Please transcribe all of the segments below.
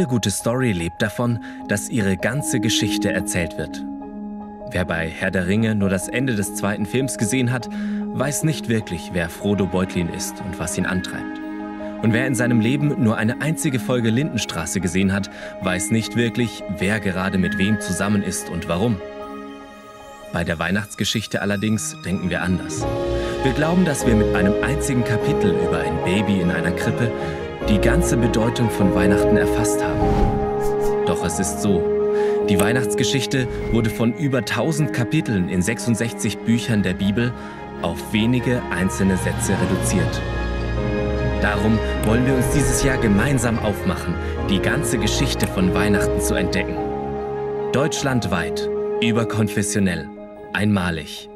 Jede gute Story lebt davon, dass ihre ganze Geschichte erzählt wird. Wer bei Herr der Ringe nur das Ende des zweiten Films gesehen hat, weiß nicht wirklich, wer Frodo Beutlin ist und was ihn antreibt. Und wer in seinem Leben nur eine einzige Folge Lindenstraße gesehen hat, weiß nicht wirklich, wer gerade mit wem zusammen ist und warum. Bei der Weihnachtsgeschichte allerdings denken wir anders. Wir glauben, dass wir mit einem einzigen Kapitel über ein Baby in einer Krippe die ganze Bedeutung von Weihnachten erfasst haben. Doch es ist so, die Weihnachtsgeschichte wurde von über 1000 Kapiteln in 66 Büchern der Bibel auf wenige einzelne Sätze reduziert. Darum wollen wir uns dieses Jahr gemeinsam aufmachen, die ganze Geschichte von Weihnachten zu entdecken. Deutschlandweit, überkonfessionell, einmalig.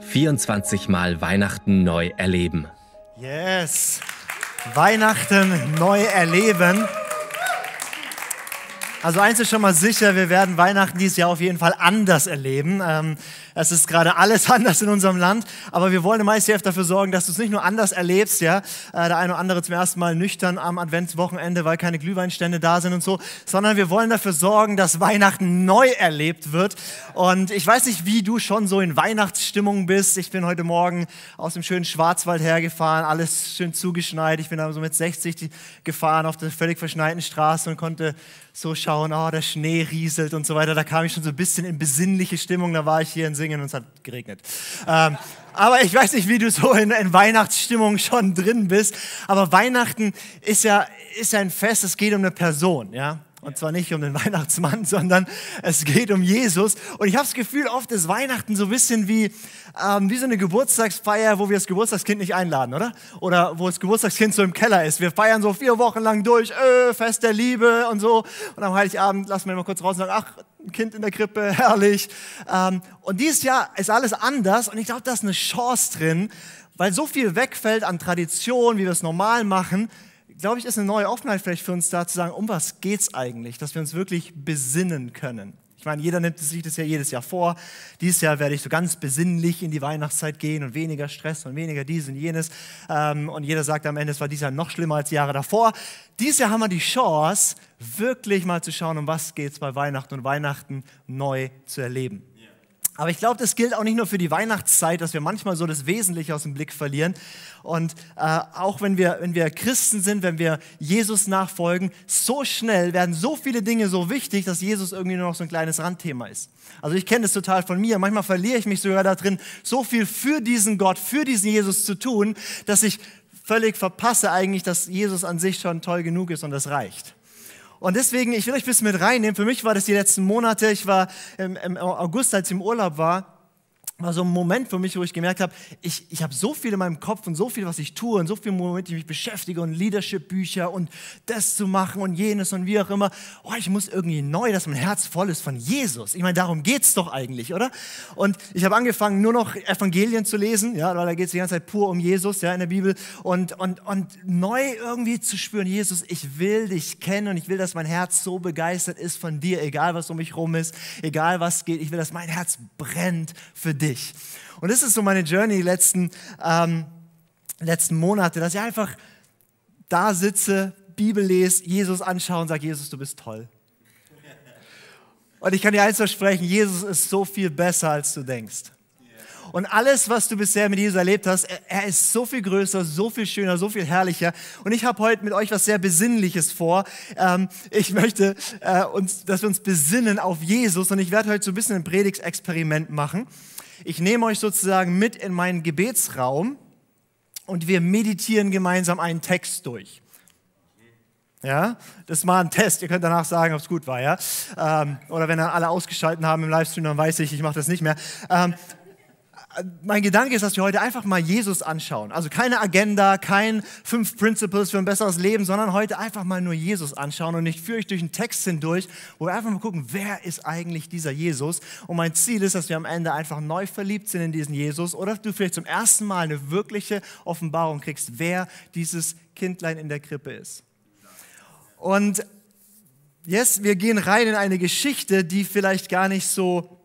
24 Mal Weihnachten neu erleben. Yes! Weihnachten neu erleben. Also eins ist schon mal sicher, wir werden Weihnachten dieses Jahr auf jeden Fall anders erleben. Ähm, es ist gerade alles anders in unserem Land, aber wir wollen im ICF dafür sorgen, dass du es nicht nur anders erlebst, ja, äh, der eine oder andere zum ersten Mal nüchtern am Adventswochenende, weil keine Glühweinstände da sind und so, sondern wir wollen dafür sorgen, dass Weihnachten neu erlebt wird. Und ich weiß nicht, wie du schon so in Weihnachtsstimmung bist. Ich bin heute Morgen aus dem schönen Schwarzwald hergefahren, alles schön zugeschneit. Ich bin da so mit 60 gefahren auf der völlig verschneiten Straße und konnte so schauen, oh, der Schnee rieselt und so weiter. Da kam ich schon so ein bisschen in besinnliche Stimmung. Da war ich hier in Singen und es hat geregnet. Ähm, aber ich weiß nicht, wie du so in, in, Weihnachtsstimmung schon drin bist. Aber Weihnachten ist ja, ist ja ein Fest, es geht um eine Person, ja. Und zwar nicht um den Weihnachtsmann, sondern es geht um Jesus. Und ich habe das Gefühl, oft ist Weihnachten so ein bisschen wie, ähm, wie so eine Geburtstagsfeier, wo wir das Geburtstagskind nicht einladen, oder? Oder wo das Geburtstagskind so im Keller ist. Wir feiern so vier Wochen lang durch, äh, Fest der Liebe und so. Und am Heiligabend lassen wir mal kurz raus und sagen, ach, ein Kind in der Krippe, herrlich. Ähm, und dieses Jahr ist alles anders und ich glaube, da ist eine Chance drin, weil so viel wegfällt an Tradition, wie wir es normal machen, glaube ich, ist eine neue Offenheit vielleicht für uns da zu sagen, um was geht es eigentlich, dass wir uns wirklich besinnen können. Ich meine, jeder nimmt sich das ja jedes Jahr vor. Dieses Jahr werde ich so ganz besinnlich in die Weihnachtszeit gehen und weniger Stress und weniger dies und jenes. Ähm, und jeder sagt am Ende, es war dieses Jahr noch schlimmer als die Jahre davor. Dieses Jahr haben wir die Chance, wirklich mal zu schauen, um was geht es bei Weihnachten und Weihnachten neu zu erleben. Aber ich glaube, das gilt auch nicht nur für die Weihnachtszeit, dass wir manchmal so das Wesentliche aus dem Blick verlieren. Und äh, auch wenn wir, wenn wir Christen sind, wenn wir Jesus nachfolgen, so schnell werden so viele Dinge so wichtig, dass Jesus irgendwie nur noch so ein kleines Randthema ist. Also ich kenne das total von mir. Manchmal verliere ich mich sogar da drin, so viel für diesen Gott, für diesen Jesus zu tun, dass ich völlig verpasse eigentlich, dass Jesus an sich schon toll genug ist und das reicht. Und deswegen, ich will euch ein bisschen mit reinnehmen. Für mich war das die letzten Monate. Ich war im, im August, als ich im Urlaub war, war so ein Moment für mich, wo ich gemerkt habe, ich, ich habe so viel in meinem Kopf und so viel, was ich tue und so viel, womit ich mich beschäftige und Leadership-Bücher und das zu machen und jenes und wie auch immer. Oh, ich muss irgendwie neu, dass mein Herz voll ist von Jesus. Ich meine, darum geht es doch eigentlich, oder? Und ich habe angefangen, nur noch Evangelien zu lesen, ja, weil da geht es die ganze Zeit pur um Jesus, ja, in der Bibel und, und, und neu irgendwie zu spüren, Jesus, ich will dich kennen und ich will, dass mein Herz so begeistert ist von dir, egal was um mich rum ist, egal was geht. Ich will, dass mein Herz brennt für dich dich. Und das ist so meine Journey die letzten, ähm, letzten Monate, dass ich einfach da sitze, Bibel lese, Jesus anschaue und sage, Jesus, du bist toll. Und ich kann dir eins versprechen, Jesus ist so viel besser, als du denkst. Und alles, was du bisher mit Jesus erlebt hast, er, ist so viel größer, so viel schöner, so viel herrlicher. Und ich habe heute mit euch was sehr Besinnliches vor. Ähm, ich möchte, äh, uns, dass wir uns besinnen auf Jesus. Und ich werde heute so ein bisschen ein Predigtsexperiment machen. Ich nehme euch sozusagen mit in meinen Gebetsraum und wir meditieren gemeinsam einen Text durch. Ja, das mal ein Test. Ihr könnt danach sagen, ob es gut war, ja. Ähm, oder wenn dann alle ausgeschaltet haben im Livestream, dann weiß ich, ich mache das nicht mehr. Ähm, mein Gedanke ist, dass wir heute einfach mal Jesus anschauen. Also keine Agenda, kein fünf Principles für ein besseres Leben, sondern heute einfach mal nur Jesus anschauen. Und ich führe euch durch einen Text hindurch, wo wir einfach mal gucken, wer ist eigentlich dieser Jesus? Und mein Ziel ist, dass wir am Ende einfach neu verliebt sind in diesen Jesus oder du vielleicht zum ersten Mal eine wirkliche Offenbarung kriegst, wer dieses Kindlein in der Krippe ist. Und yes, wir gehen rein in eine Geschichte, die vielleicht gar nicht so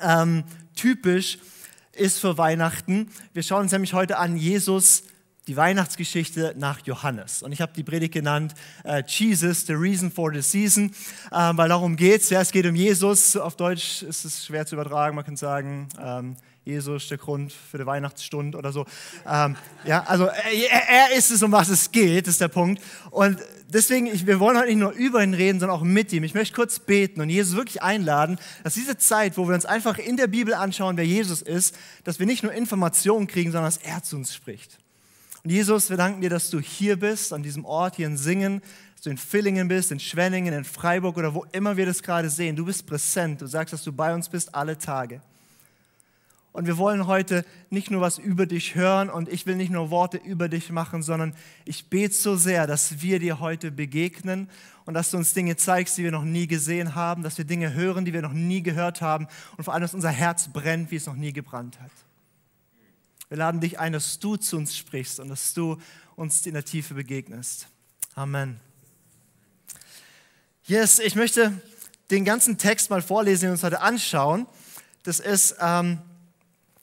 ähm, typisch ist ist für Weihnachten. Wir schauen uns nämlich heute an Jesus die Weihnachtsgeschichte nach Johannes. Und ich habe die Predigt genannt äh, Jesus, the reason for the season, äh, weil darum geht es. Ja, es geht um Jesus. Auf Deutsch ist es schwer zu übertragen. Man kann sagen, ähm, Jesus der Grund für die Weihnachtsstunde oder so. Ähm, ja, also er, er, ist es, um was es geht, ist der Punkt. Und deswegen, ich, wir wollen heute nicht nur über ihn reden, sondern auch mit ihm. Ich möchte kurz beten und Jesus wirklich einladen, dass diese Zeit, wo wir uns einfach in der Bibel anschauen, wer Jesus ist, dass wir nicht nur Informationen kriegen, sondern dass er zu uns spricht. Und Jesus, wir danken dir, dass du hier bist, an diesem Ort hier in Singen, dass du in Villingen bist, in Schwenningen, in Freiburg oder wo immer wir das gerade sehen. Du bist präsent. Du sagst, dass du bei uns bist alle Tage. Und wir wollen heute nicht nur was über dich hören und ich will nicht nur Worte über dich machen, sondern ich bete so sehr, dass wir dir heute begegnen und dass du uns Dinge zeigst, die wir noch nie gesehen haben, dass wir Dinge hören, die wir noch nie gehört haben und vor allem, dass unser Herz brennt, wie es noch nie gebrannt hat. Wir laden dich ein, dass du zu uns sprichst und dass du uns in der Tiefe begegnest. Amen. Yes, ich möchte den ganzen Text mal vorlesen, den wir uns heute anschauen. Das ist ähm,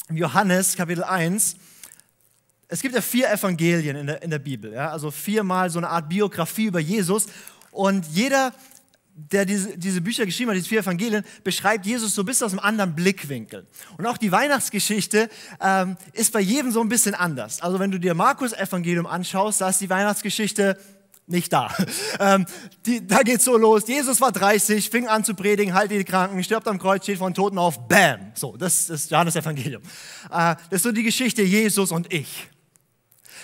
Johannes Kapitel 1. Es gibt ja vier Evangelien in der, in der Bibel, ja? also viermal so eine Art Biografie über Jesus. Und jeder der diese, diese Bücher geschrieben hat, diese vier Evangelien, beschreibt Jesus so ein bisschen aus einem anderen Blickwinkel. Und auch die Weihnachtsgeschichte ähm, ist bei jedem so ein bisschen anders. Also wenn du dir Markus Evangelium anschaust, da ist die Weihnachtsgeschichte nicht da. Ähm, die, da geht's so los. Jesus war 30, fing an zu predigen, heilte die Kranken, stirbt am Kreuz, steht von Toten auf, bam. So, das ist Johannes Evangelium. Äh, das ist so die Geschichte Jesus und ich.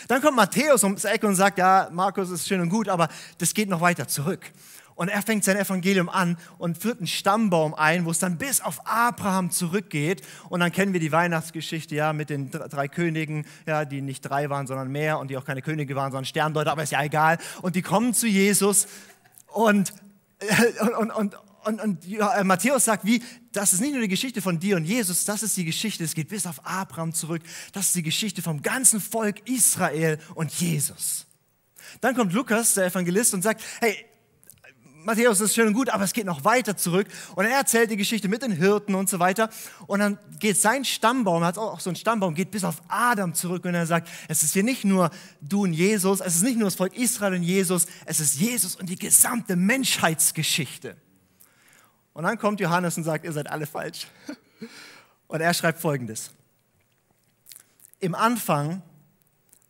Dann kommt Matthäus ums Eck und sagt, ja, Markus ist schön und gut, aber das geht noch weiter zurück. Und er fängt sein Evangelium an und führt einen Stammbaum ein, wo es dann bis auf Abraham zurückgeht. Und dann kennen wir die Weihnachtsgeschichte ja mit den drei Königen, ja, die nicht drei waren, sondern mehr und die auch keine Könige waren, sondern Sterndeuter, aber ist ja egal. Und die kommen zu Jesus und, und, und, und, und ja, äh, Matthäus sagt, wie, das ist nicht nur die Geschichte von dir und Jesus, das ist die Geschichte, es geht bis auf Abraham zurück. Das ist die Geschichte vom ganzen Volk Israel und Jesus. Dann kommt Lukas, der Evangelist, und sagt, hey, Matthäus ist schön und gut, aber es geht noch weiter zurück. Und er erzählt die Geschichte mit den Hirten und so weiter. Und dann geht sein Stammbaum, er hat auch so einen Stammbaum, geht bis auf Adam zurück. Und er sagt, es ist hier nicht nur du und Jesus, es ist nicht nur das Volk Israel und Jesus, es ist Jesus und die gesamte Menschheitsgeschichte. Und dann kommt Johannes und sagt, ihr seid alle falsch. Und er schreibt folgendes. Im Anfang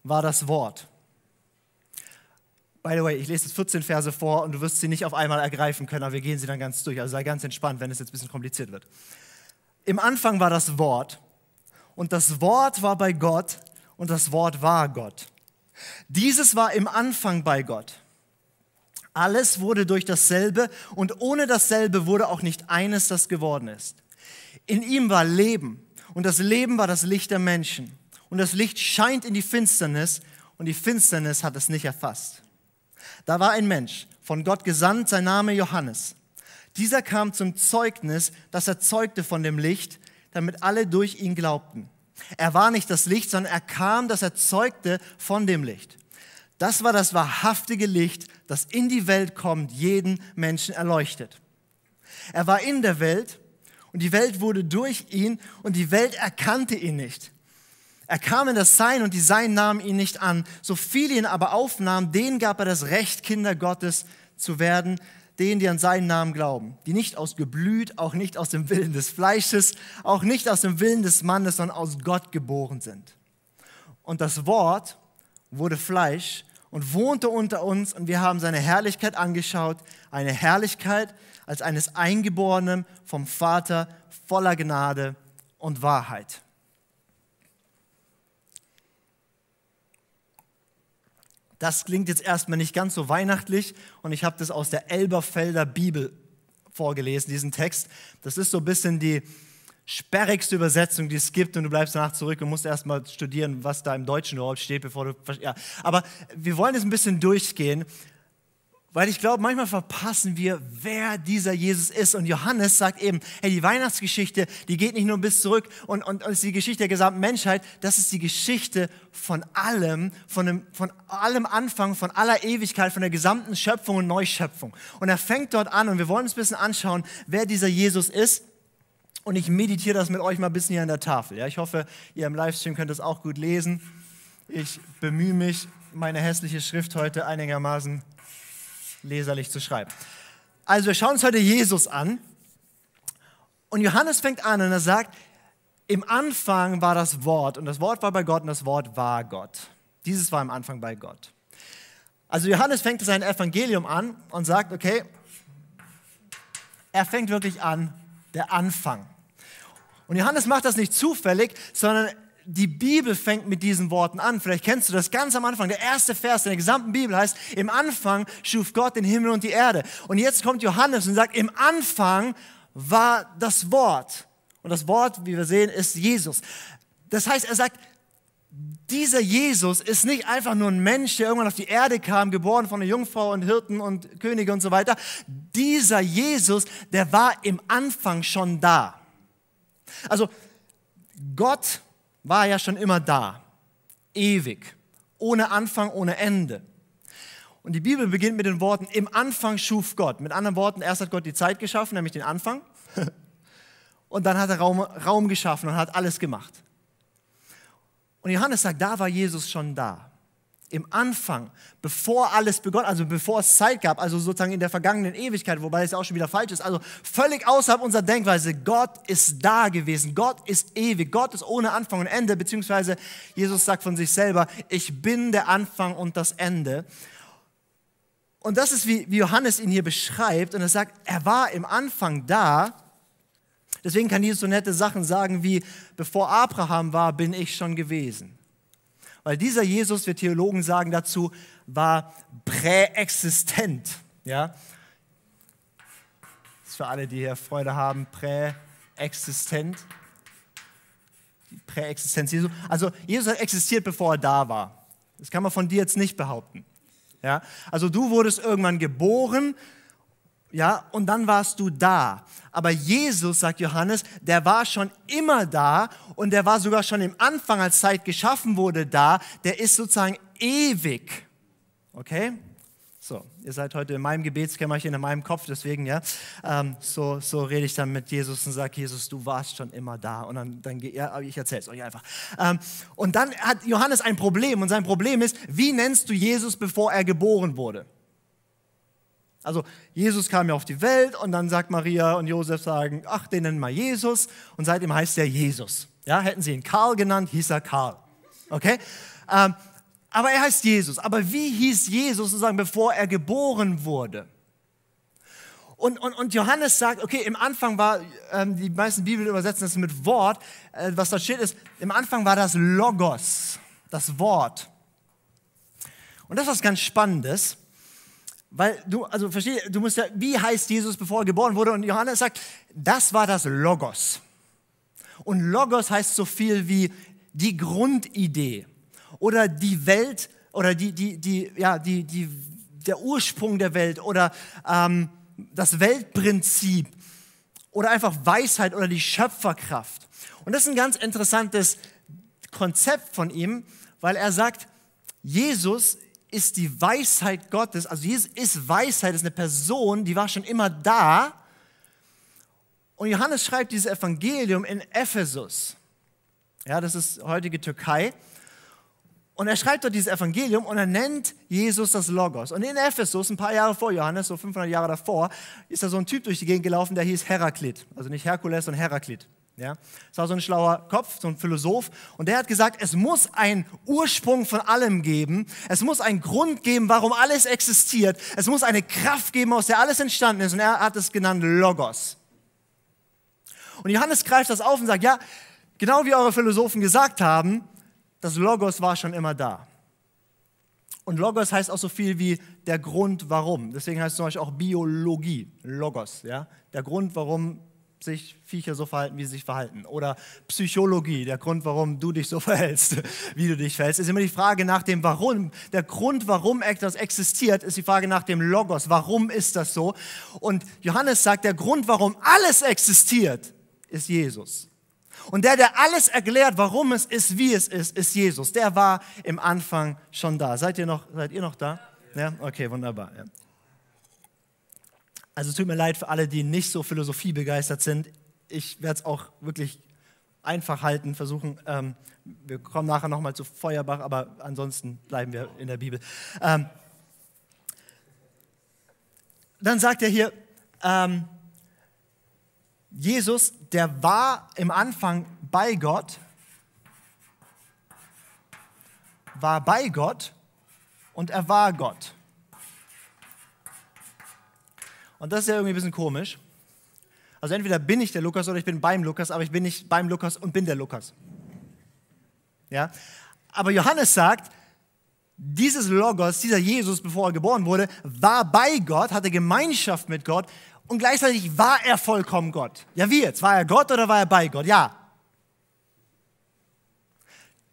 war das Wort. By the way, ich lese jetzt 14 Verse vor und du wirst sie nicht auf einmal ergreifen können, aber wir gehen sie dann ganz durch. Also sei ganz entspannt, wenn es jetzt ein bisschen kompliziert wird. Im Anfang war das Wort und das Wort war bei Gott und das Wort war Gott. Dieses war im Anfang bei Gott. Alles wurde durch dasselbe und ohne dasselbe wurde auch nicht eines, das geworden ist. In ihm war Leben und das Leben war das Licht der Menschen. Und das Licht scheint in die Finsternis und die Finsternis hat es nicht erfasst. Da war ein Mensch, von Gott gesandt, sein Name Johannes. Dieser kam zum Zeugnis, das er zeugte von dem Licht, damit alle durch ihn glaubten. Er war nicht das Licht, sondern er kam, das er zeugte von dem Licht. Das war das wahrhaftige Licht, das in die Welt kommt, jeden Menschen erleuchtet. Er war in der Welt und die Welt wurde durch ihn und die Welt erkannte ihn nicht. Er kam in das Sein und die Sein nahmen ihn nicht an. So viele ihn aber aufnahmen, denen gab er das Recht, Kinder Gottes zu werden, denen, die an seinen Namen glauben, die nicht aus Geblüt, auch nicht aus dem Willen des Fleisches, auch nicht aus dem Willen des Mannes, sondern aus Gott geboren sind. Und das Wort wurde Fleisch und wohnte unter uns und wir haben seine Herrlichkeit angeschaut, eine Herrlichkeit als eines Eingeborenen vom Vater voller Gnade und Wahrheit. Das klingt jetzt erstmal nicht ganz so weihnachtlich und ich habe das aus der Elberfelder Bibel vorgelesen, diesen Text. Das ist so ein bisschen die sperrigste Übersetzung, die es gibt und du bleibst danach zurück und musst erstmal studieren, was da im Deutschen überhaupt steht, bevor du. Ja. Aber wir wollen jetzt ein bisschen durchgehen, weil ich glaube, manchmal verpassen wir, wer dieser Jesus ist. Und Johannes sagt eben, hey, die Weihnachtsgeschichte, die geht nicht nur bis zurück und, und, und ist die Geschichte der gesamten Menschheit, das ist die Geschichte von allem, von, dem, von allem Anfang, von aller Ewigkeit, von der gesamten Schöpfung und Neuschöpfung. Und er fängt dort an und wir wollen uns ein bisschen anschauen, wer dieser Jesus ist. Und ich meditiere das mit euch mal ein bisschen hier an der Tafel. Ja, ich hoffe, ihr im Livestream könnt das auch gut lesen. Ich bemühe mich, meine hässliche Schrift heute einigermaßen leserlich zu schreiben. Also wir schauen uns heute Jesus an. Und Johannes fängt an und er sagt, im Anfang war das Wort und das Wort war bei Gott und das Wort war Gott. Dieses war im Anfang bei Gott. Also Johannes fängt sein Evangelium an und sagt, okay, er fängt wirklich an, der Anfang. Und Johannes macht das nicht zufällig, sondern die Bibel fängt mit diesen Worten an. Vielleicht kennst du das ganz am Anfang. Der erste Vers in der gesamten Bibel heißt, im Anfang schuf Gott den Himmel und die Erde. Und jetzt kommt Johannes und sagt, im Anfang war das Wort. Und das Wort, wie wir sehen, ist Jesus. Das heißt, er sagt, dieser Jesus ist nicht einfach nur ein Mensch, der irgendwann auf die Erde kam, geboren von einer Jungfrau und Hirten und Könige und so weiter. Dieser Jesus, der war im Anfang schon da. Also Gott war ja schon immer da, ewig, ohne Anfang, ohne Ende. Und die Bibel beginnt mit den Worten, im Anfang schuf Gott. Mit anderen Worten, erst hat Gott die Zeit geschaffen, nämlich den Anfang. Und dann hat er Raum, Raum geschaffen und hat alles gemacht. Und Johannes sagt, da war Jesus schon da. Im Anfang, bevor alles begonnen, also bevor es Zeit gab, also sozusagen in der vergangenen Ewigkeit, wobei es ja auch schon wieder falsch ist, also völlig außerhalb unserer Denkweise. Gott ist da gewesen. Gott ist ewig. Gott ist ohne Anfang und Ende, beziehungsweise Jesus sagt von sich selber, ich bin der Anfang und das Ende. Und das ist, wie, wie Johannes ihn hier beschreibt. Und er sagt, er war im Anfang da Deswegen kann Jesus so nette Sachen sagen wie, bevor Abraham war, bin ich schon gewesen. Weil dieser Jesus, wir Theologen sagen dazu, war präexistent. Ja? Das ist für alle, die hier Freude haben, präexistent. Die Präexistenz Jesu. Also Jesus hat existiert, bevor er da war. Das kann man von dir jetzt nicht behaupten. Ja? Also du wurdest irgendwann geboren ja, und dann warst du da. Aber Jesus, sagt Johannes, der war schon immer da und der war sogar schon im Anfang, als Zeit geschaffen wurde, da. Der ist sozusagen ewig. Okay? So, ihr seid heute in meinem Gebetskämmerchen, in meinem Kopf, deswegen, ja, ähm, so, so rede ich dann mit Jesus und sage, Jesus, du warst schon immer da. Und dann, dann ja, ich erzähle es euch einfach. Ähm, und dann hat Johannes ein Problem und sein Problem ist, wie nennst du Jesus, bevor er geboren wurde? Also Jesus kam ja auf die Welt und dann sagt Maria und Josef sagen, ach, den nennen wir Jesus und seitdem heißt er Jesus. Ja, hätten sie ihn Karl genannt, hieß er Karl. Okay? Ähm, aber er heißt Jesus. Aber wie hieß Jesus sozusagen, bevor er geboren wurde? Und, und, und Johannes sagt, okay, im Anfang war, ähm, die meisten Bibeln übersetzen das mit Wort, äh, was da steht ist, im Anfang war das Logos, das Wort. Und das ist was ganz Spannendes. Weil du, also verstehe, du musst ja, wie heißt Jesus, bevor er geboren wurde? Und Johannes sagt, das war das Logos. Und Logos heißt so viel wie die Grundidee oder die Welt oder die, die, die, ja, die, die, der Ursprung der Welt oder ähm, das Weltprinzip oder einfach Weisheit oder die Schöpferkraft. Und das ist ein ganz interessantes Konzept von ihm, weil er sagt, Jesus ist die Weisheit Gottes, also Jesus ist Weisheit, ist eine Person, die war schon immer da. Und Johannes schreibt dieses Evangelium in Ephesus. Ja, das ist heutige Türkei. Und er schreibt dort dieses Evangelium und er nennt Jesus das Logos. Und in Ephesus, ein paar Jahre vor Johannes, so 500 Jahre davor, ist da so ein Typ durch die Gegend gelaufen, der hieß Heraklit. Also nicht Herkules, sondern Heraklit. Ja? Das war so ein schlauer Kopf, so ein Philosoph. Und der hat gesagt, es muss einen Ursprung von allem geben. Es muss einen Grund geben, warum alles existiert. Es muss eine Kraft geben, aus der alles entstanden ist. Und er hat es genannt Logos. Und Johannes greift das auf und sagt, ja, genau wie eure Philosophen gesagt haben, das Logos war schon immer da. Und Logos heißt auch so viel wie der Grund, warum. Deswegen heißt es zum Beispiel auch Biologie, Logos, ja, der Grund, warum sich Viecher so verhalten, wie sie sich verhalten. Oder Psychologie, der Grund, warum du dich so verhältst, wie du dich verhältst, ist immer die Frage nach dem Warum. Der Grund, warum etwas existiert, ist die Frage nach dem Logos. Warum ist das so? Und Johannes sagt, der Grund, warum alles existiert, ist Jesus. Und der, der alles erklärt, warum es ist, wie es ist, ist Jesus. Der war im Anfang schon da. Seid ihr noch, seid ihr noch da? Ja, okay, wunderbar. Ja. Also tut mir leid für alle, die nicht so Philosophie begeistert sind. Ich werde es auch wirklich einfach halten, versuchen. Ähm, wir kommen nachher nochmal zu Feuerbach, aber ansonsten bleiben wir in der Bibel. Ähm, dann sagt er hier, ähm, Jesus, der war im Anfang bei Gott, war bei Gott und er war Gott. Und das ist ja irgendwie ein bisschen komisch. Also entweder bin ich der Lukas oder ich bin beim Lukas, aber ich bin nicht beim Lukas und bin der Lukas. Ja? Aber Johannes sagt, dieses Logos, dieser Jesus, bevor er geboren wurde, war bei Gott, hatte Gemeinschaft mit Gott und gleichzeitig war er vollkommen Gott. Ja, wie jetzt? War er Gott oder war er bei Gott? Ja.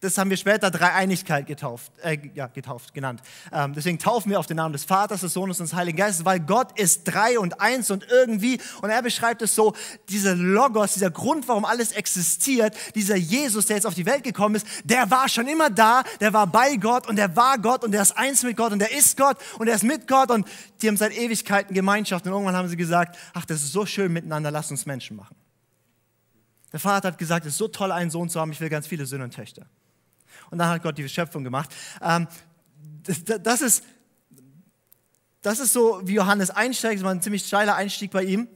Das haben wir später Dreieinigkeit getauft, äh, ja, getauft genannt. Ähm, deswegen taufen wir auf den Namen des Vaters, des Sohnes und des Heiligen Geistes, weil Gott ist drei und eins und irgendwie, und er beschreibt es so, dieser Logos, dieser Grund, warum alles existiert, dieser Jesus, der jetzt auf die Welt gekommen ist, der war schon immer da, der war bei Gott und der war Gott und der ist eins mit Gott und der ist Gott und er ist mit Gott und die haben seit Ewigkeiten Gemeinschaft und irgendwann haben sie gesagt, ach, das ist so schön miteinander, lass uns Menschen machen. Der Vater hat gesagt, es ist so toll, einen Sohn zu haben, ich will ganz viele Söhne und Töchter und dann hat Gott die Schöpfung gemacht. Ähm, das, ist, das ist so, wie Johannes einsteigt, das war ein ziemlich steiler Einstieg bei ihm.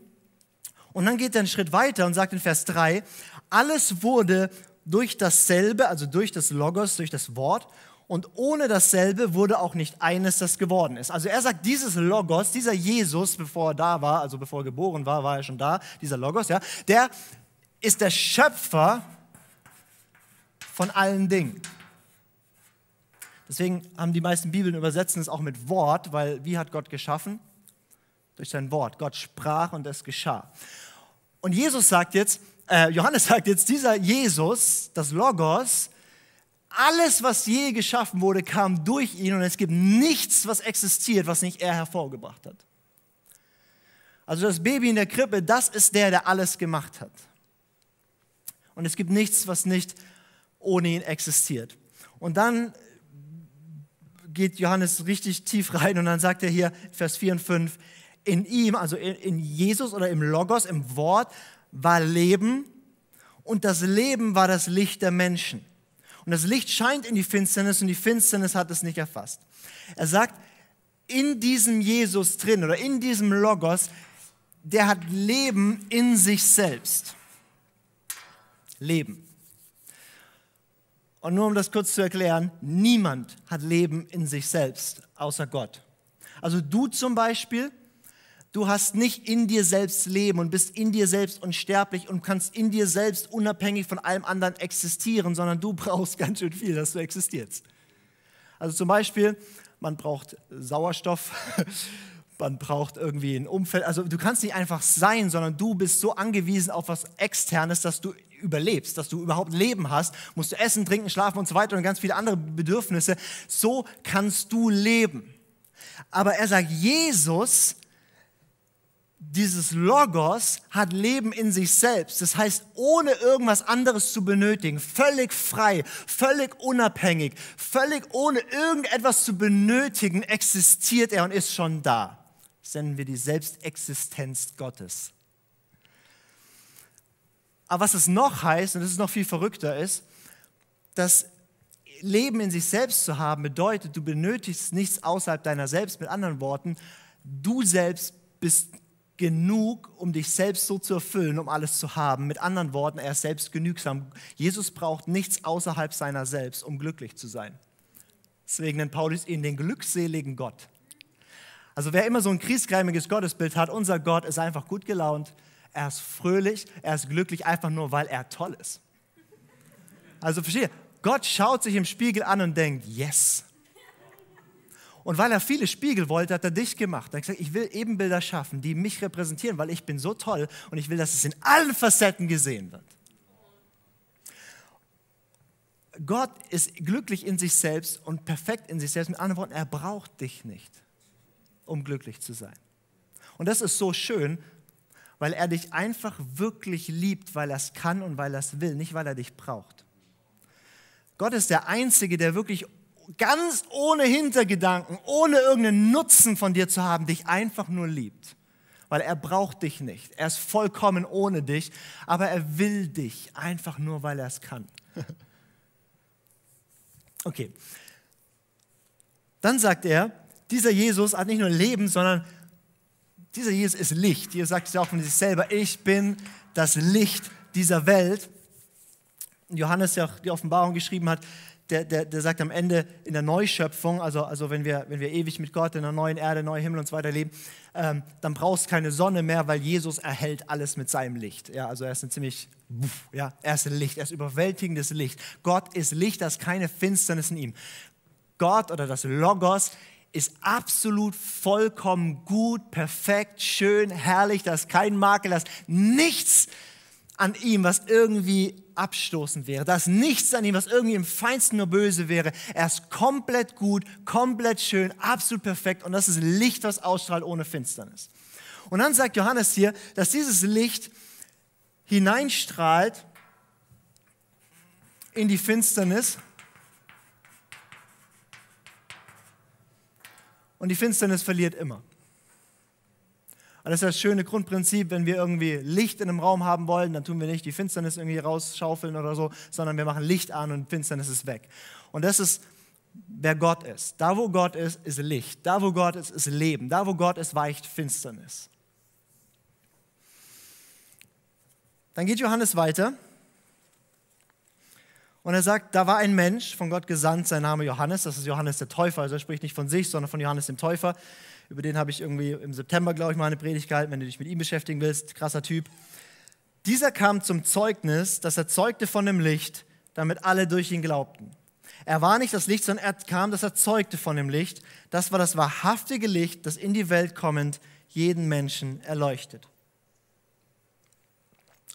Und dann geht er einen Schritt weiter und sagt in Vers 3, alles wurde durch dasselbe, also durch das Logos, durch das Wort, und ohne dasselbe wurde auch nicht eines, das geworden ist. Also er sagt, dieses Logos, dieser Jesus, bevor er da war, also bevor er geboren war, war er schon da, dieser Logos, ja, der ist der Schöpfer von allen Dingen. Deswegen haben die meisten Bibeln übersetzen es auch mit Wort, weil wie hat Gott geschaffen? Durch sein Wort. Gott sprach und es geschah. Und Jesus sagt jetzt, äh, Johannes sagt jetzt, dieser Jesus, das Logos, alles, was je geschaffen wurde, kam durch ihn und es gibt nichts, was existiert, was nicht er hervorgebracht hat. Also das Baby in der Krippe, das ist der, der alles gemacht hat. Und es gibt nichts, was nicht ohne ihn existiert. Und dann geht Johannes richtig tief rein und dann sagt er hier, Vers 4 und 5, in ihm, also in Jesus oder im Logos, im Wort, war Leben und das Leben war das Licht der Menschen. Und das Licht scheint in die Finsternis und die Finsternis hat es nicht erfasst. Er sagt, in diesem Jesus drin oder in diesem Logos, der hat Leben in sich selbst. Leben. Und nur um das kurz zu erklären, niemand hat Leben in sich selbst, außer Gott. Also du zum Beispiel, du hast nicht in dir selbst Leben und bist in dir selbst unsterblich und kannst in dir selbst unabhängig von allem anderen existieren, sondern du brauchst ganz schön viel, dass du existierst. Also zum Beispiel, man braucht Sauerstoff, man braucht irgendwie ein Umfeld. Also du kannst nicht einfach sein, sondern du bist so angewiesen auf was Externes, dass du überlebst, dass du überhaupt Leben hast, musst du essen, trinken, schlafen und so weiter und ganz viele andere Bedürfnisse. So kannst du leben. Aber er sagt, Jesus, dieses Logos hat Leben in sich selbst. Das heißt, ohne irgendwas anderes zu benötigen, völlig frei, völlig unabhängig, völlig ohne irgendetwas zu benötigen, existiert er und ist schon da. Das nennen wir die Selbstexistenz Gottes. Aber was es noch heißt, und das ist noch viel verrückter, ist, dass Leben in sich selbst zu haben bedeutet, du benötigst nichts außerhalb deiner selbst. Mit anderen Worten, du selbst bist genug, um dich selbst so zu erfüllen, um alles zu haben. Mit anderen Worten, er ist selbst genügsam. Jesus braucht nichts außerhalb seiner selbst, um glücklich zu sein. Deswegen nennt Paulus ihn den glückseligen Gott. Also wer immer so ein kriesgrämiges Gottesbild hat, unser Gott ist einfach gut gelaunt, er ist fröhlich, er ist glücklich, einfach nur, weil er toll ist. Also verstehe, Gott schaut sich im Spiegel an und denkt, yes. Und weil er viele Spiegel wollte, hat er dich gemacht. Er hat gesagt, ich will Ebenbilder schaffen, die mich repräsentieren, weil ich bin so toll und ich will, dass es in allen Facetten gesehen wird. Gott ist glücklich in sich selbst und perfekt in sich selbst. Mit anderen Worten, er braucht dich nicht, um glücklich zu sein. Und das ist so schön, weil er dich einfach wirklich liebt, weil er es kann und weil er es will, nicht weil er dich braucht. Gott ist der Einzige, der wirklich ganz ohne Hintergedanken, ohne irgendeinen Nutzen von dir zu haben, dich einfach nur liebt. weil er braucht dich nicht. Er ist vollkommen ohne dich, aber er will dich einfach nur, weil er es kann. Okay. Dann sagt er, dieser Jesus hat nicht nur Leben, sondern dieser Jesus ist Licht. Jesus sagt es ja auch von sich selber, ich bin das Licht dieser Welt. Johannes, der auch die Offenbarung geschrieben hat, der, der, der sagt am Ende in der Neuschöpfung, also, also wenn, wir, wenn wir ewig mit Gott in einer neuen Erde, neuen Himmel und so weiter leben, ähm, dann brauchst keine Sonne mehr, weil Jesus erhält alles mit seinem Licht. Ja, also er ist ein ziemlich, ja, er ist Licht, er ist überwältigendes Licht. Gott ist Licht, da ist keine Finsternis in ihm. Gott oder das Logos ist absolut vollkommen gut, perfekt, schön, herrlich, da ist kein Makel, da ist nichts an ihm, was irgendwie abstoßend wäre. Da ist nichts an ihm, was irgendwie im feinsten nur böse wäre. Er ist komplett gut, komplett schön, absolut perfekt und das ist Licht, was ausstrahlt ohne Finsternis. Und dann sagt Johannes hier, dass dieses Licht hineinstrahlt in die Finsternis. Und die Finsternis verliert immer. Und das ist das schöne Grundprinzip, wenn wir irgendwie Licht in einem Raum haben wollen, dann tun wir nicht die Finsternis irgendwie rausschaufeln oder so, sondern wir machen Licht an und Finsternis ist weg. Und das ist, wer Gott ist. Da, wo Gott ist, ist Licht. Da, wo Gott ist, ist Leben. Da, wo Gott ist, weicht Finsternis. Dann geht Johannes weiter und er sagt, da war ein Mensch von Gott gesandt, sein Name Johannes, das ist Johannes der Täufer, also er spricht nicht von sich, sondern von Johannes dem Täufer. Über den habe ich irgendwie im September, glaube ich, mal eine Predigt gehalten, wenn du dich mit ihm beschäftigen willst. Krasser Typ. Dieser kam zum Zeugnis, dass er zeugte von dem Licht, damit alle durch ihn glaubten. Er war nicht das Licht, sondern er kam, dass er zeugte von dem Licht. Das war das wahrhaftige Licht, das in die Welt kommend jeden Menschen erleuchtet.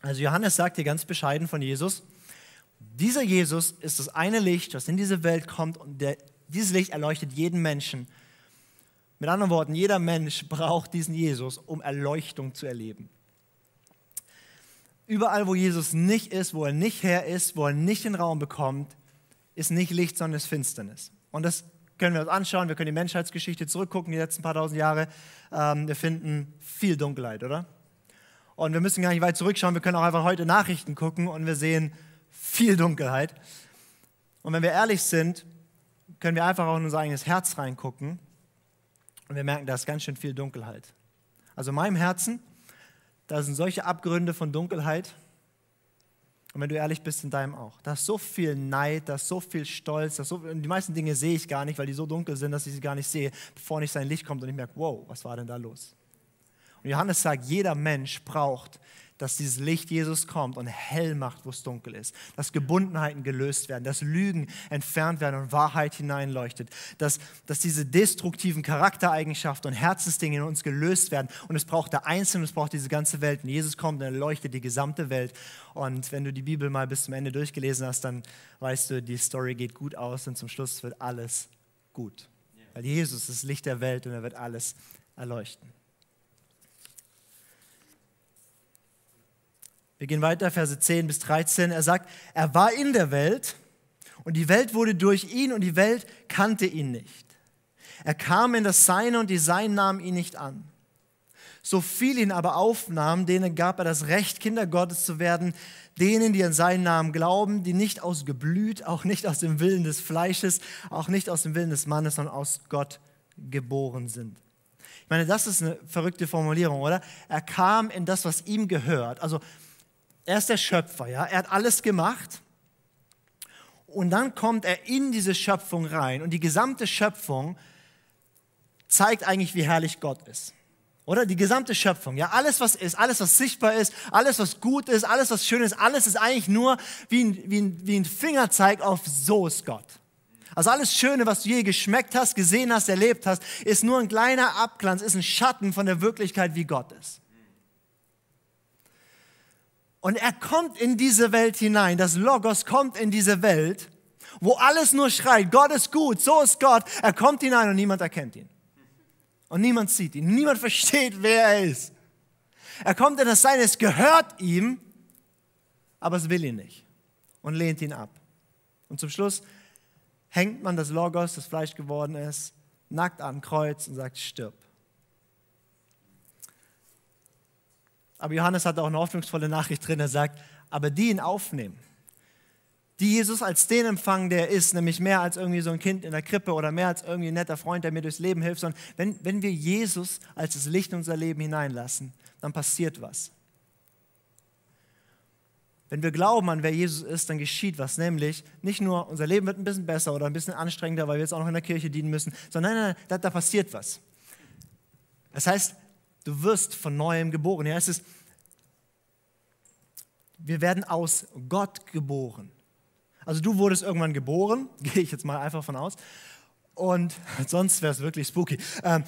Also Johannes sagt hier ganz bescheiden von Jesus, dieser Jesus ist das eine Licht, das in diese Welt kommt und der, dieses Licht erleuchtet jeden Menschen mit anderen Worten, jeder Mensch braucht diesen Jesus, um Erleuchtung zu erleben. Überall, wo Jesus nicht ist, wo er nicht her ist, wo er nicht den Raum bekommt, ist nicht Licht, sondern ist Finsternis. Und das können wir uns anschauen. Wir können die Menschheitsgeschichte zurückgucken, die letzten paar tausend Jahre. Ähm, wir finden viel Dunkelheit, oder? Und wir müssen gar nicht weit zurückschauen. Wir können auch einfach heute Nachrichten gucken und wir sehen viel Dunkelheit. Und wenn wir ehrlich sind, können wir einfach auch in unser eigenes Herz reingucken und wir merken, da ist ganz schön viel Dunkelheit. Also in meinem Herzen, da sind solche Abgründe von Dunkelheit. Und wenn du ehrlich bist, in deinem auch. Da ist so viel Neid, da ist so viel Stolz. Da so, die meisten Dinge sehe ich gar nicht, weil die so dunkel sind, dass ich sie gar nicht sehe, bevor nicht sein Licht kommt und ich merke, wow, was war denn da los? Und Johannes sagt, jeder Mensch braucht dass dieses Licht Jesus kommt und hell macht, wo es dunkel ist. Dass Gebundenheiten gelöst werden, dass Lügen entfernt werden und Wahrheit hineinleuchtet. Dass, dass diese destruktiven Charaktereigenschaften und Herzensdinge in uns gelöst werden. Und es braucht der Einzelne, es braucht diese ganze Welt. Und Jesus kommt und er leuchtet die gesamte Welt. Und wenn du die Bibel mal bis zum Ende durchgelesen hast, dann weißt du, die Story geht gut aus und zum Schluss wird alles gut. Weil Jesus ist das Licht der Welt und er wird alles erleuchten. Wir gehen weiter, Verse 10 bis 13. Er sagt, er war in der Welt und die Welt wurde durch ihn und die Welt kannte ihn nicht. Er kam in das Seine und die Seinen nahmen ihn nicht an. So viel ihn aber aufnahmen, denen gab er das Recht, Kinder Gottes zu werden, denen, die an seinen Namen glauben, die nicht aus Geblüt, auch nicht aus dem Willen des Fleisches, auch nicht aus dem Willen des Mannes, sondern aus Gott geboren sind. Ich meine, das ist eine verrückte Formulierung, oder? Er kam in das, was ihm gehört. Also er ist der Schöpfer, ja. Er hat alles gemacht. Und dann kommt er in diese Schöpfung rein. Und die gesamte Schöpfung zeigt eigentlich, wie herrlich Gott ist. Oder die gesamte Schöpfung, ja, alles was ist, alles was sichtbar ist, alles was gut ist, alles was schön ist, alles ist eigentlich nur wie ein, wie ein, wie ein Fingerzeig auf so ist Gott. Also alles Schöne, was du je geschmeckt hast, gesehen hast, erlebt hast, ist nur ein kleiner Abglanz, ist ein Schatten von der Wirklichkeit, wie Gott ist. Und er kommt in diese Welt hinein. Das Logos kommt in diese Welt, wo alles nur schreit, Gott ist gut, so ist Gott. Er kommt hinein und niemand erkennt ihn. Und niemand sieht ihn. Niemand versteht, wer er ist. Er kommt in das Sein, es gehört ihm, aber es will ihn nicht und lehnt ihn ab. Und zum Schluss hängt man das Logos, das Fleisch geworden ist, nackt am Kreuz und sagt, stirb. Aber Johannes hat auch eine hoffnungsvolle Nachricht drin. Er sagt, aber die ihn aufnehmen, die Jesus als den empfangen, der ist, nämlich mehr als irgendwie so ein Kind in der Krippe oder mehr als irgendwie ein netter Freund, der mir durchs Leben hilft, sondern wenn, wenn wir Jesus als das Licht in unser Leben hineinlassen, dann passiert was. Wenn wir glauben an wer Jesus ist, dann geschieht was, nämlich nicht nur unser Leben wird ein bisschen besser oder ein bisschen anstrengender, weil wir jetzt auch noch in der Kirche dienen müssen, sondern nein, nein, nein da, da passiert was. Das heißt, du wirst von neuem geboren. Heißt es, wir werden aus Gott geboren. Also du wurdest irgendwann geboren, gehe ich jetzt mal einfach von aus. Und sonst wäre es wirklich spooky. Ähm,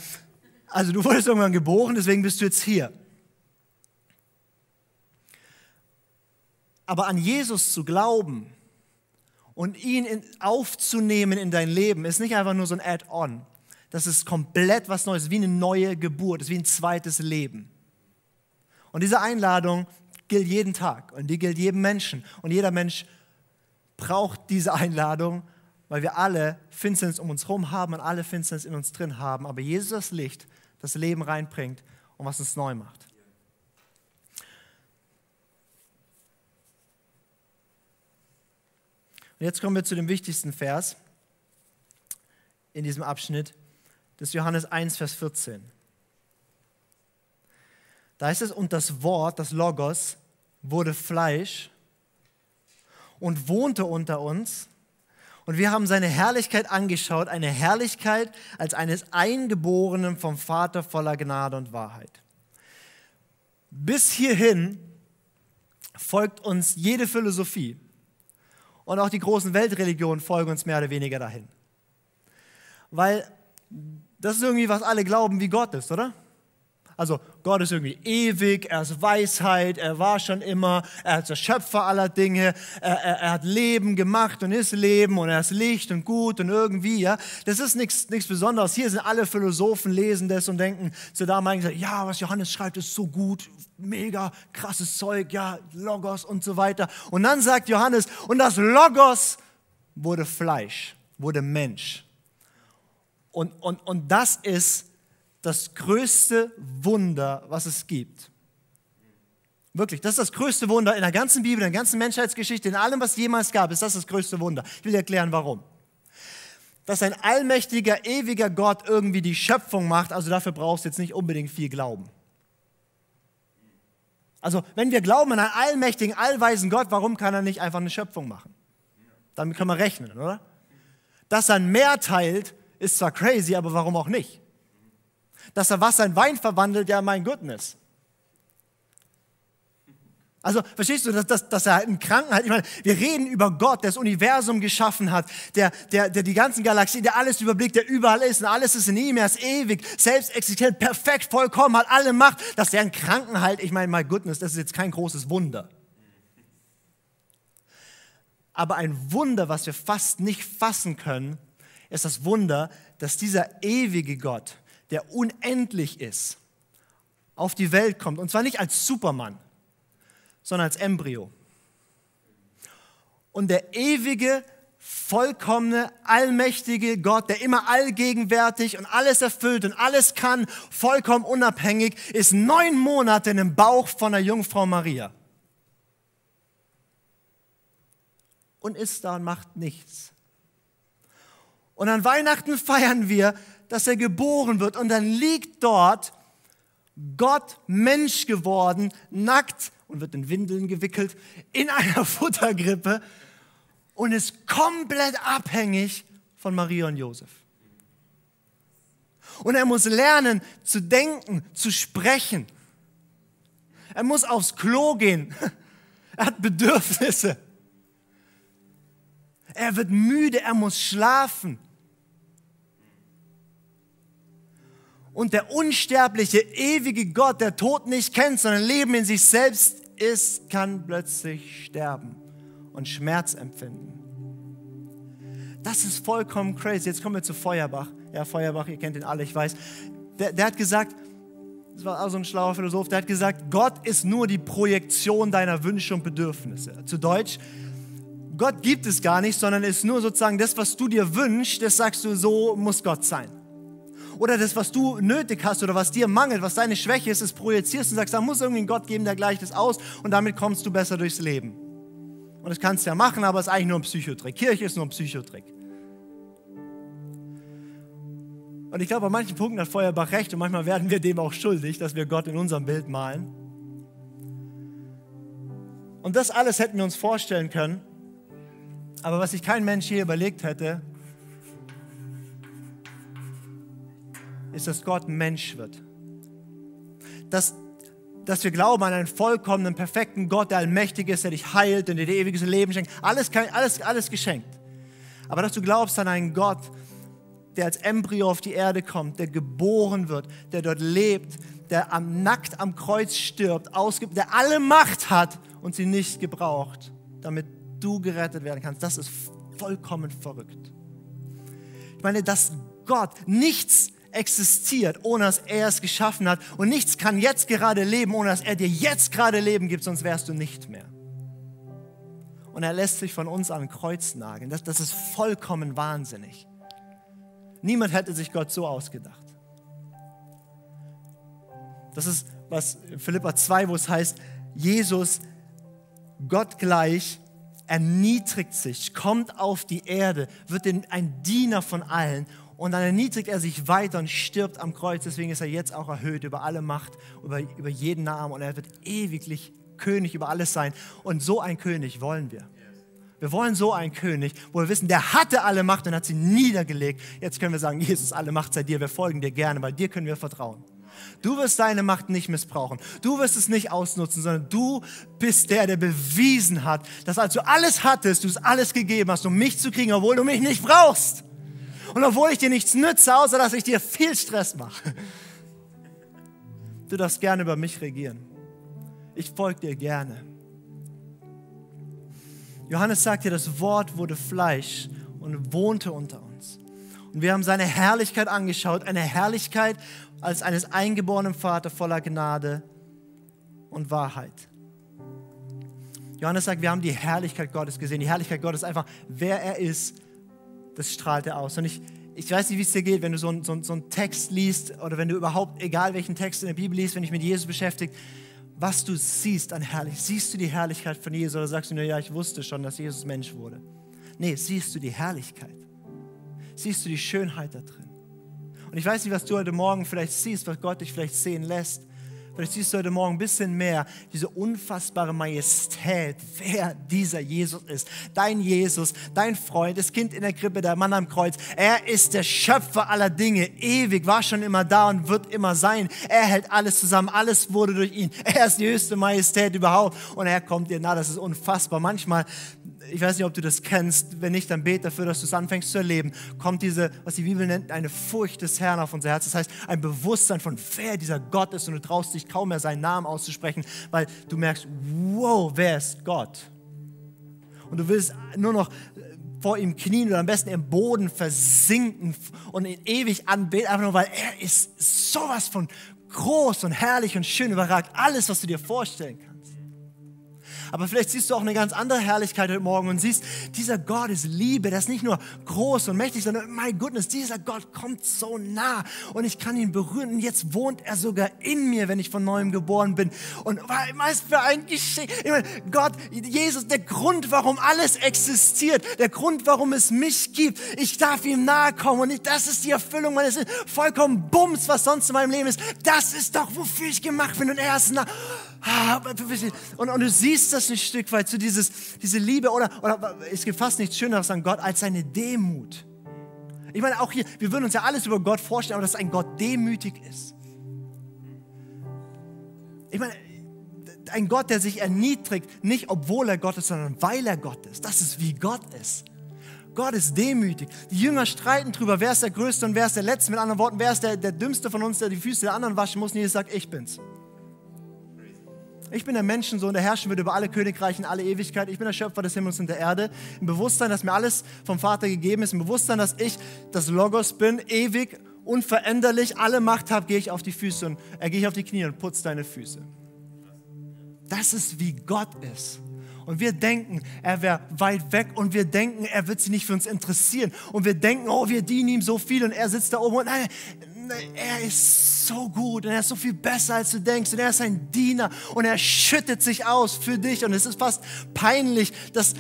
also du wurdest irgendwann geboren, deswegen bist du jetzt hier. Aber an Jesus zu glauben und ihn aufzunehmen in dein Leben, ist nicht einfach nur so ein Add-on. Das ist komplett was Neues, wie eine neue Geburt, ist wie ein zweites Leben. Und diese Einladung gilt jeden Tag und die gilt jedem Menschen. Und jeder Mensch braucht diese Einladung, weil wir alle Finsternis um uns herum haben und alle Finsternis in uns drin haben. Aber Jesus das Licht, das Leben reinbringt und was uns neu macht. Und jetzt kommen wir zu dem wichtigsten Vers in diesem Abschnitt, das ist Johannes 1, Vers 14. Da heißt es, und das Wort, das Logos, wurde Fleisch und wohnte unter uns. Und wir haben seine Herrlichkeit angeschaut, eine Herrlichkeit als eines Eingeborenen vom Vater voller Gnade und Wahrheit. Bis hierhin folgt uns jede Philosophie, und auch die großen Weltreligionen folgen uns mehr oder weniger dahin. Weil das ist irgendwie, was alle glauben, wie Gott ist, oder? Also Gott ist irgendwie ewig, er ist Weisheit, er war schon immer, er ist der Schöpfer aller Dinge, er, er, er, hat Leben gemacht und ist Leben und er ist Licht und gut und irgendwie, ja. Das ist nichts Besonderes. Hier sind alle Philosophen, lesen das und denken zu damaligen Zeit, ja, was Johannes schreibt, ist so gut, mega krasses Zeug, ja, Logos und so weiter. Und dann sagt Johannes, und das Logos wurde Fleisch, wurde Mensch. Und, und, und das ist das größte Wunder, was es gibt. Wirklich, das ist das größte Wunder in der ganzen Bibel, in der ganzen Menschheitsgeschichte, in allem, was jemals gab, ist das das größte Wunder. Ich will dir erklären, warum. Dass ein allmächtiger, ewiger Gott irgendwie die Schöpfung macht, also dafür brauchst du jetzt nicht unbedingt viel Glauben. Also, wenn wir glauben an einen allmächtigen, allweisen Gott, warum kann er nicht einfach eine Schöpfung machen? Damit können wir rechnen, oder? Dass er Meer teilt, ist zwar crazy, aber warum auch nicht? Dass er Wasser in Wein verwandelt, ja, mein Goodness. Also verstehst du, dass, dass, dass er einen Kranken hat? Ich meine, wir reden über Gott, der das Universum geschaffen hat, der, der, der die ganzen Galaxien, der alles überblickt, der überall ist und alles ist in ihm, er ist ewig, selbst existent, perfekt, vollkommen, hat alle Macht. Dass er einen Kranken halt, ich meine, my goodness, das ist jetzt kein großes Wunder. Aber ein Wunder, was wir fast nicht fassen können, ist das Wunder, dass dieser ewige Gott, der unendlich ist, auf die Welt kommt. Und zwar nicht als Supermann, sondern als Embryo. Und der ewige, vollkommene, allmächtige Gott, der immer allgegenwärtig und alles erfüllt und alles kann, vollkommen unabhängig, ist neun Monate in dem Bauch von der Jungfrau Maria. Und ist da und macht nichts. Und an Weihnachten feiern wir, dass er geboren wird. Und dann liegt dort Gott Mensch geworden, nackt und wird in Windeln gewickelt, in einer Futtergrippe und ist komplett abhängig von Maria und Josef. Und er muss lernen zu denken, zu sprechen. Er muss aufs Klo gehen. Er hat Bedürfnisse. Er wird müde, er muss schlafen. Und der unsterbliche, ewige Gott, der Tod nicht kennt, sondern Leben in sich selbst ist, kann plötzlich sterben und Schmerz empfinden. Das ist vollkommen crazy. Jetzt kommen wir zu Feuerbach. Ja, Feuerbach, ihr kennt ihn alle, ich weiß. Der, der hat gesagt, das war also ein schlauer Philosoph, der hat gesagt, Gott ist nur die Projektion deiner Wünsche und Bedürfnisse. Zu Deutsch, Gott gibt es gar nicht, sondern ist nur sozusagen das, was du dir wünschst, das sagst du, so muss Gott sein. Oder das, was du nötig hast oder was dir mangelt, was deine Schwäche ist, das projizierst und sagst, da muss irgendwie ein Gott geben, der gleicht es aus und damit kommst du besser durchs Leben. Und das kannst du ja machen, aber es ist eigentlich nur ein Psychotrick. Kirche ist nur ein Psychotrick. Und ich glaube, an manchen Punkten hat Feuerbach recht und manchmal werden wir dem auch schuldig, dass wir Gott in unserem Bild malen. Und das alles hätten wir uns vorstellen können. Aber was sich kein Mensch hier überlegt hätte, ist, dass Gott Mensch wird. Dass, dass wir glauben an einen vollkommenen, perfekten Gott, der allmächtig ist, der dich heilt und dir ewiges Leben schenkt. Alles, alles, alles geschenkt. Aber dass du glaubst an einen Gott, der als Embryo auf die Erde kommt, der geboren wird, der dort lebt, der am, nackt am Kreuz stirbt, ausgibt, der alle Macht hat und sie nicht gebraucht, damit du gerettet werden kannst. Das ist vollkommen verrückt. Ich meine, dass Gott nichts existiert, ohne dass er es geschaffen hat und nichts kann jetzt gerade leben, ohne dass er dir jetzt gerade Leben gibt, sonst wärst du nicht mehr. Und er lässt sich von uns an Kreuz nageln. Das, das ist vollkommen wahnsinnig. Niemand hätte sich Gott so ausgedacht. Das ist was Philippa 2, wo es heißt, Jesus, Gott gleich, erniedrigt sich, kommt auf die Erde, wird ein Diener von allen und dann erniedrigt er sich weiter und stirbt am Kreuz. Deswegen ist er jetzt auch erhöht über alle Macht, über, über jeden Namen und er wird ewiglich König über alles sein. Und so ein König wollen wir. Wir wollen so einen König, wo wir wissen, der hatte alle Macht und hat sie niedergelegt. Jetzt können wir sagen, Jesus, alle Macht sei dir, wir folgen dir gerne, weil dir können wir vertrauen. Du wirst deine Macht nicht missbrauchen. Du wirst es nicht ausnutzen, sondern du bist der, der bewiesen hat, dass als du alles hattest, du es alles gegeben hast, um mich zu kriegen, obwohl du mich nicht brauchst. Und obwohl ich dir nichts nütze, außer dass ich dir viel Stress mache. Du darfst gerne über mich regieren. Ich folge dir gerne. Johannes sagt dir, das Wort wurde Fleisch und wohnte unter uns. Und wir haben seine Herrlichkeit angeschaut, eine Herrlichkeit als eines eingeborenen Vaters voller Gnade und Wahrheit. Johannes sagt, wir haben die Herrlichkeit Gottes gesehen. Die Herrlichkeit Gottes ist einfach, wer er ist, das strahlt er aus. Und ich, ich weiß nicht, wie es dir geht, wenn du so, ein, so, so einen Text liest oder wenn du überhaupt, egal welchen Text in der Bibel liest, wenn dich mit Jesus beschäftigt, was du siehst an Herrlichkeit. Siehst du die Herrlichkeit von Jesus oder sagst du nur, ja, ich wusste schon, dass Jesus Mensch wurde? Nee, siehst du die Herrlichkeit. Siehst du die Schönheit da drin. Und ich weiß nicht, was du heute Morgen vielleicht siehst, was Gott dich vielleicht sehen lässt. Vielleicht siehst du heute Morgen ein bisschen mehr diese unfassbare Majestät, wer dieser Jesus ist. Dein Jesus, dein Freund, das Kind in der Krippe, der Mann am Kreuz. Er ist der Schöpfer aller Dinge, ewig, war schon immer da und wird immer sein. Er hält alles zusammen, alles wurde durch ihn. Er ist die höchste Majestät überhaupt und er kommt dir nah. Das ist unfassbar. Manchmal ich weiß nicht, ob du das kennst, wenn nicht, dann bete dafür, dass du es anfängst zu erleben, kommt diese, was die Bibel nennt, eine Furcht des Herrn auf unser Herz. Das heißt, ein Bewusstsein von, wer dieser Gott ist und du traust dich kaum mehr seinen Namen auszusprechen, weil du merkst, wow, wer ist Gott? Und du willst nur noch vor ihm knien oder am besten im Boden versinken und ihn ewig anbeten, einfach nur, weil er ist sowas von groß und herrlich und schön, überragt alles, was du dir vorstellen kannst. Aber vielleicht siehst du auch eine ganz andere Herrlichkeit heute Morgen und siehst, dieser Gott ist Liebe, der ist nicht nur groß und mächtig, sondern, my goodness, dieser Gott kommt so nah und ich kann ihn berühren und jetzt wohnt er sogar in mir, wenn ich von neuem geboren bin. Und was für ein Geschenk. Gott, Jesus, der Grund, warum alles existiert, der Grund, warum es mich gibt. Ich darf ihm nahe kommen und ich, das ist die Erfüllung meines. Vollkommen Bums, was sonst in meinem Leben ist. Das ist doch, wofür ich gemacht bin und er ist nah. Ah, und, und du siehst das ein Stück weit, so dieses, diese Liebe oder, oder es gibt fast nichts Schöneres an Gott als seine Demut. Ich meine, auch hier, wir würden uns ja alles über Gott vorstellen, aber dass ein Gott demütig ist. Ich meine, ein Gott, der sich erniedrigt, nicht obwohl er Gott ist, sondern weil er Gott ist. Das ist wie Gott ist. Gott ist demütig. Die Jünger streiten darüber, wer ist der Größte und wer ist der Letzte. Mit anderen Worten, wer ist der, der Dümmste von uns, der die Füße der anderen waschen muss. Und Jesus sagt, ich bin's. Ich bin der Menschensohn, der herrschen wird über alle Königreiche in alle Ewigkeit. Ich bin der Schöpfer des Himmels und der Erde. Im Bewusstsein, dass mir alles vom Vater gegeben ist. Im Bewusstsein, dass ich das Logos bin, ewig, unveränderlich, alle Macht habe, gehe ich auf die Füße und äh, gehe ich auf die Knie und putze deine Füße. Das ist wie Gott ist. Und wir denken, er wäre weit weg und wir denken, er wird sich nicht für uns interessieren. Und wir denken, oh, wir dienen ihm so viel und er sitzt da oben und nein, er ist so gut und er ist so viel besser, als du denkst. Und er ist ein Diener und er schüttet sich aus für dich. Und es ist fast peinlich, dass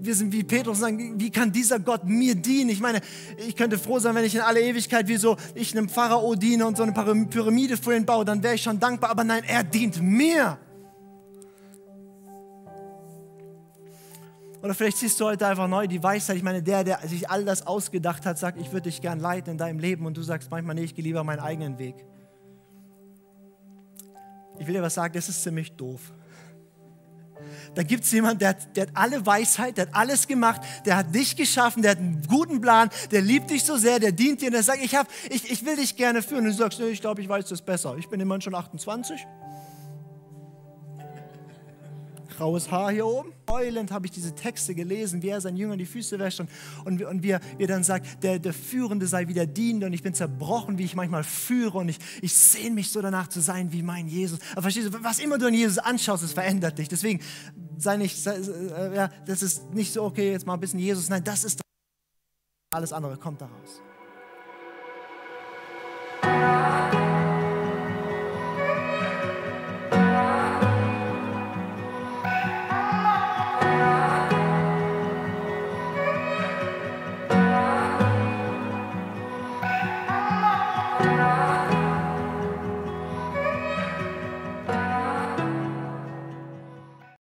wir sind wie Petrus und sagen, wie kann dieser Gott mir dienen? Ich meine, ich könnte froh sein, wenn ich in alle Ewigkeit wie so ich einem Pharao diene und so eine Pyramide für ihn baue, dann wäre ich schon dankbar. Aber nein, er dient mir. Oder vielleicht siehst du heute einfach neu die Weisheit. Ich meine, der, der sich all das ausgedacht hat, sagt, ich würde dich gern leiten in deinem Leben. Und du sagst manchmal, nee, ich gehe lieber meinen eigenen Weg. Ich will dir was sagen, das ist ziemlich doof. Da gibt es jemanden, der, der hat alle Weisheit, der hat alles gemacht, der hat dich geschaffen, der hat einen guten Plan, der liebt dich so sehr, der dient dir und der sagt, ich, hab, ich, ich will dich gerne führen. Und du sagst, nee, ich glaube, ich weiß das besser. Ich bin immerhin schon 28 graues Haar hier oben. Heulend habe ich diese Texte gelesen, wie er seinen Jüngern die Füße wäscht und, und, und wie, er, wie dann sagt, der, der Führende sei wieder Dienende und ich bin zerbrochen, wie ich manchmal führe und ich, ich sehne mich so danach zu sein wie mein Jesus. Aber verstehst du, was immer du an Jesus anschaust, es verändert dich. Deswegen sei nicht, sei, äh, ja, das ist nicht so, okay, jetzt mal ein bisschen Jesus. Nein, das ist alles andere kommt daraus.